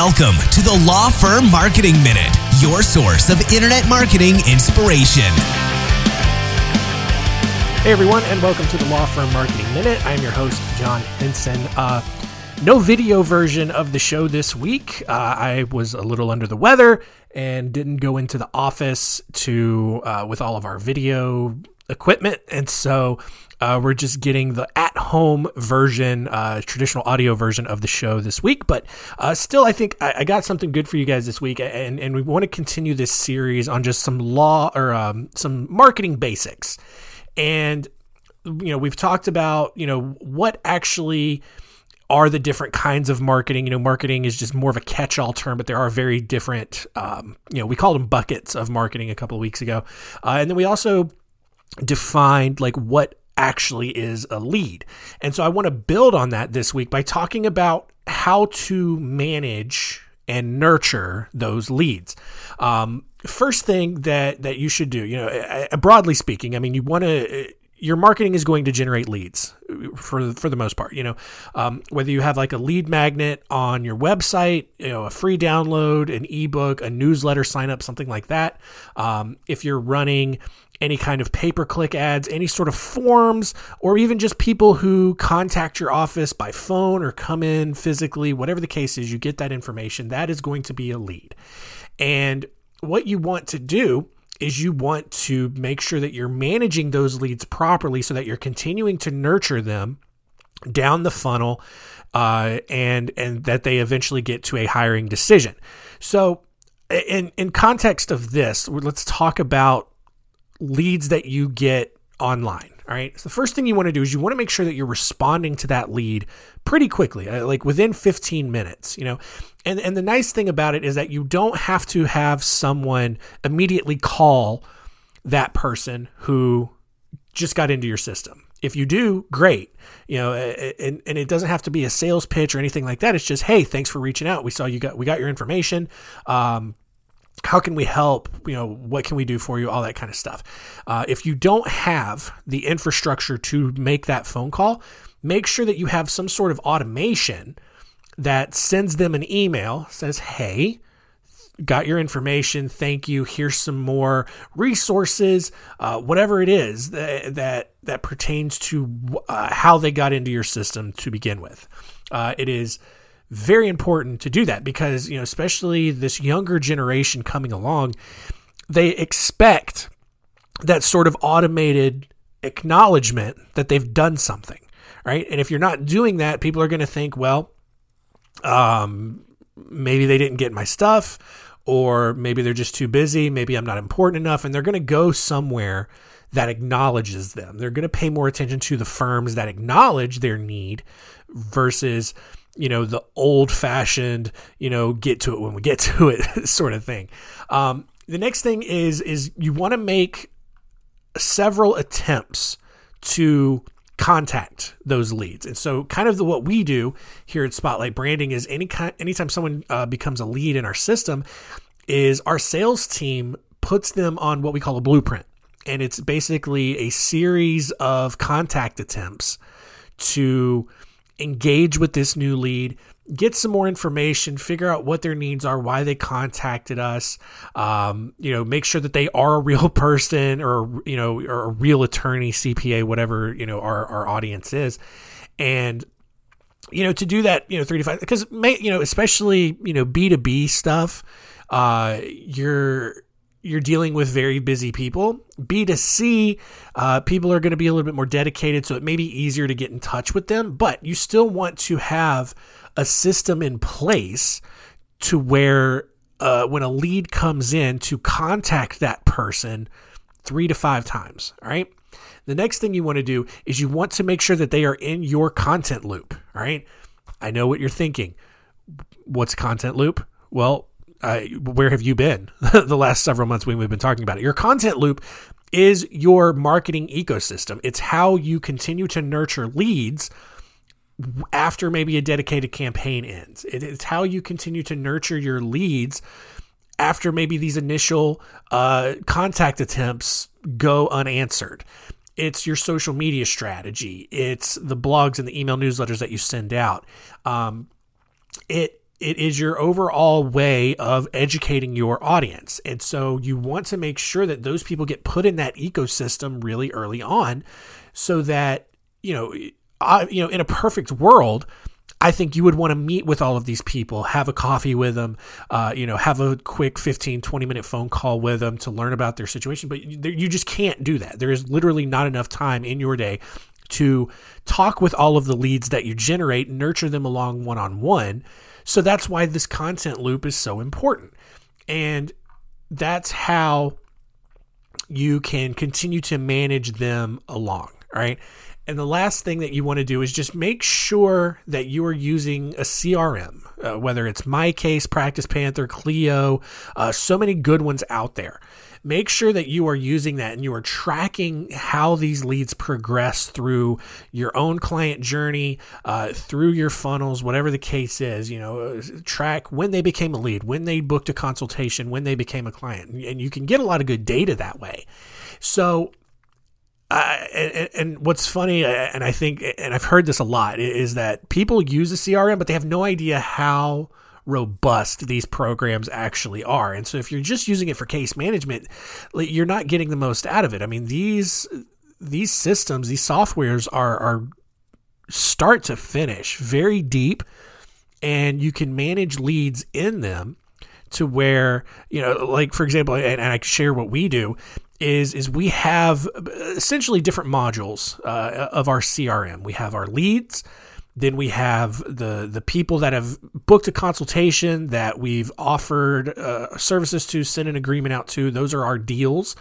Welcome to the Law Firm Marketing Minute, your source of internet marketing inspiration. Hey everyone, and welcome to the Law Firm Marketing Minute. I'm your host, John Henson. Uh, no video version of the show this week. Uh, I was a little under the weather and didn't go into the office to uh, with all of our video equipment, and so uh, we're just getting the at-home version, uh, traditional audio version of the show this week. But uh, still, I think I, I, got something good for you guys this week, and and we want to continue this series on just some law or um, some marketing basics, and you know we've talked about you know what actually are the different kinds of marketing. You know, marketing is just more of a catch-all term, but there are very different. Um, you know, we called them buckets of marketing a couple of weeks ago, uh, and then we also defined like what actually is a lead. And so I want to build on that this week by talking about how to manage and nurture those leads. Um, first thing that that you should do, you know, broadly speaking, I mean, you want to your marketing is going to generate leads for for the most part. You know, um, whether you have like a lead magnet on your website, you know, a free download, an ebook, a newsletter sign up, something like that. Um, if you're running any kind of pay per click ads, any sort of forms, or even just people who contact your office by phone or come in physically, whatever the case is, you get that information. That is going to be a lead. And what you want to do is you want to make sure that you're managing those leads properly so that you're continuing to nurture them down the funnel uh, and and that they eventually get to a hiring decision. So in in context of this, let's talk about leads that you get online. All right. So the first thing you want to do is you want to make sure that you're responding to that lead pretty quickly, uh, like within 15 minutes, you know. And and the nice thing about it is that you don't have to have someone immediately call that person who just got into your system. If you do, great. You know, and, and it doesn't have to be a sales pitch or anything like that. It's just, hey, thanks for reaching out. We saw you got we got your information. Um, how can we help you know what can we do for you all that kind of stuff. Uh, if you don't have the infrastructure to make that phone call make sure that you have some sort of automation that sends them an email says hey got your information thank you here's some more resources uh, whatever it is that that, that pertains to uh, how they got into your system to begin with. Uh, it is very important to do that because, you know, especially this younger generation coming along, they expect that sort of automated acknowledgement that they've done something, right? And if you're not doing that, people are going to think, well, um, maybe they didn't get my stuff, or maybe they're just too busy, maybe I'm not important enough, and they're going to go somewhere that acknowledges them. They're going to pay more attention to the firms that acknowledge their need versus you know, the old fashioned, you know, get to it when we get to it sort of thing. Um, the next thing is is you want to make several attempts to contact those leads. And so kind of the, what we do here at Spotlight Branding is any kind, anytime someone uh, becomes a lead in our system is our sales team puts them on what we call a blueprint. And it's basically a series of contact attempts to engage with this new lead, get some more information, figure out what their needs are, why they contacted us, um, you know, make sure that they are a real person or, you know, or a real attorney, CPA, whatever, you know, our, our audience is. And, you know, to do that, you know, three to five, because, you know, especially, you know, B2B stuff, uh, you're, you're dealing with very busy people. B2C, uh, people are going to be a little bit more dedicated, so it may be easier to get in touch with them, but you still want to have a system in place to where uh, when a lead comes in to contact that person three to five times. All right. The next thing you want to do is you want to make sure that they are in your content loop. All right. I know what you're thinking. What's content loop? Well, uh, where have you been the last several months when we've been talking about it? Your content loop is your marketing ecosystem. It's how you continue to nurture leads after maybe a dedicated campaign ends. It's how you continue to nurture your leads after maybe these initial uh, contact attempts go unanswered. It's your social media strategy. It's the blogs and the email newsletters that you send out. Um, it it is your overall way of educating your audience. And so you want to make sure that those people get put in that ecosystem really early on so that, you know, uh, you know, in a perfect world, I think you would want to meet with all of these people, have a coffee with them, uh, you know, have a quick 15, 20 minute phone call with them to learn about their situation. But you just can't do that. There is literally not enough time in your day to talk with all of the leads that you generate, nurture them along one on one so that's why this content loop is so important. And that's how you can continue to manage them along. Right. And the last thing that you want to do is just make sure that you are using a CRM, uh, whether it's MyCase, Practice Panther, Clio, uh, so many good ones out there make sure that you are using that and you are tracking how these leads progress through your own client journey, uh, through your funnels, whatever the case is. You know, track when they became a lead, when they booked a consultation, when they became a client, and you can get a lot of good data that way. So and, and, what's funny, and I think, and I've heard this a lot, is that people use a CRM, but they have no idea how robust these programs actually are. And so if you're just using it for case management, you're not getting the most out of it. I mean, these these systems, these softwares are are start to finish very deep and you can manage leads in them to where, you know, like for example, and, and I share what we do is is we have essentially different modules uh, of our CRM. We have our leads, then we have the the people that have booked a consultation that we've offered uh, services to, send an agreement out to. Those are our deals.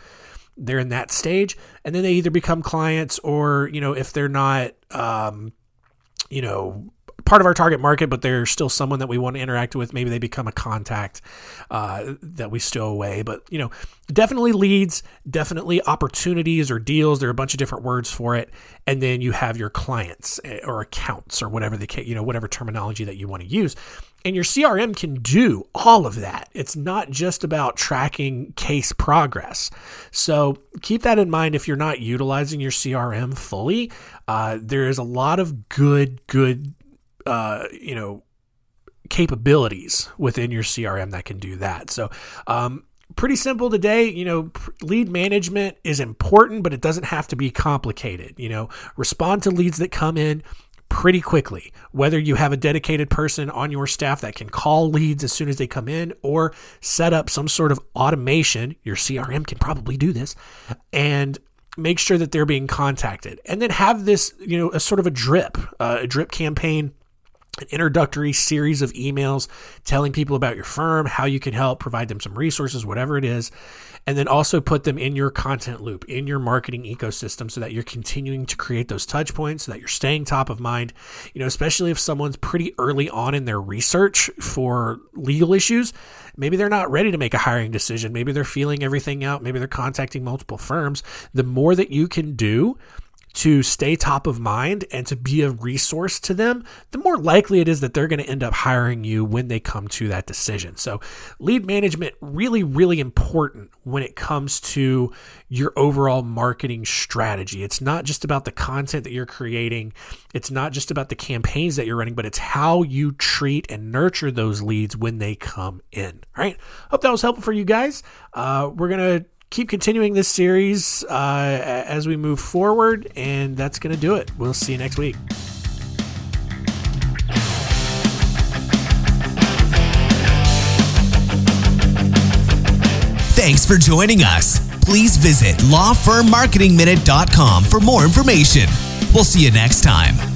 They're in that stage, and then they either become clients or you know if they're not, um, you know, part of our target market, but they're still someone that we want to interact with. Maybe they become a contact uh, that we stow away. But you know, definitely leads, definitely opportunities or deals. There are a bunch of different words for it, and then you have your clients eh, or accounts or whatever the you know whatever terminology that you want to use. And your CRM can do all of that. It's not just about tracking case progress. So keep that in mind if you're not utilizing your CRM fully. Uh, there is a lot of good, good uh, you know, capabilities within your CRM that can do that. So, um, pretty simple today. You know, lead management is important, but it doesn't have to be complicated. You know, respond to leads that come in pretty quickly. Whether you have a dedicated person on your staff that can call leads as soon as they come in or set up some sort of automation, your CRM can probably do this, and make sure that they're being contacted. And then have this, you know, a sort of a drip, uh, a drip campaign an introductory series of emails telling people about your firm, how you can help, provide them some resources, whatever it is, and then also put them in your content loop, in your marketing ecosystem so that you're continuing to create those touch points, so that you're staying top of mind, you know, especially if someone's pretty early on in their research for legal issues. Maybe they're not ready to make a hiring decision. Maybe they're feeling everything out. Maybe they're contacting multiple firms. The more that you can do, to stay top of mind and to be a resource to them, the more likely it is that they're going to end up hiring you when they come to that decision. So, lead management really really important when it comes to your overall marketing strategy. It's not just about the content that you're creating, it's not just about the campaigns that you're running, but it's how you treat and nurture those leads when they come in. All right? Hope that was helpful for you guys. Uh, we're going to keep continuing this series uh, as we move forward, and that's going to do it. We'll see you next week. Thanks for joining us. Please visit lawfirmmarketingminute.com for more information. We'll see you next time.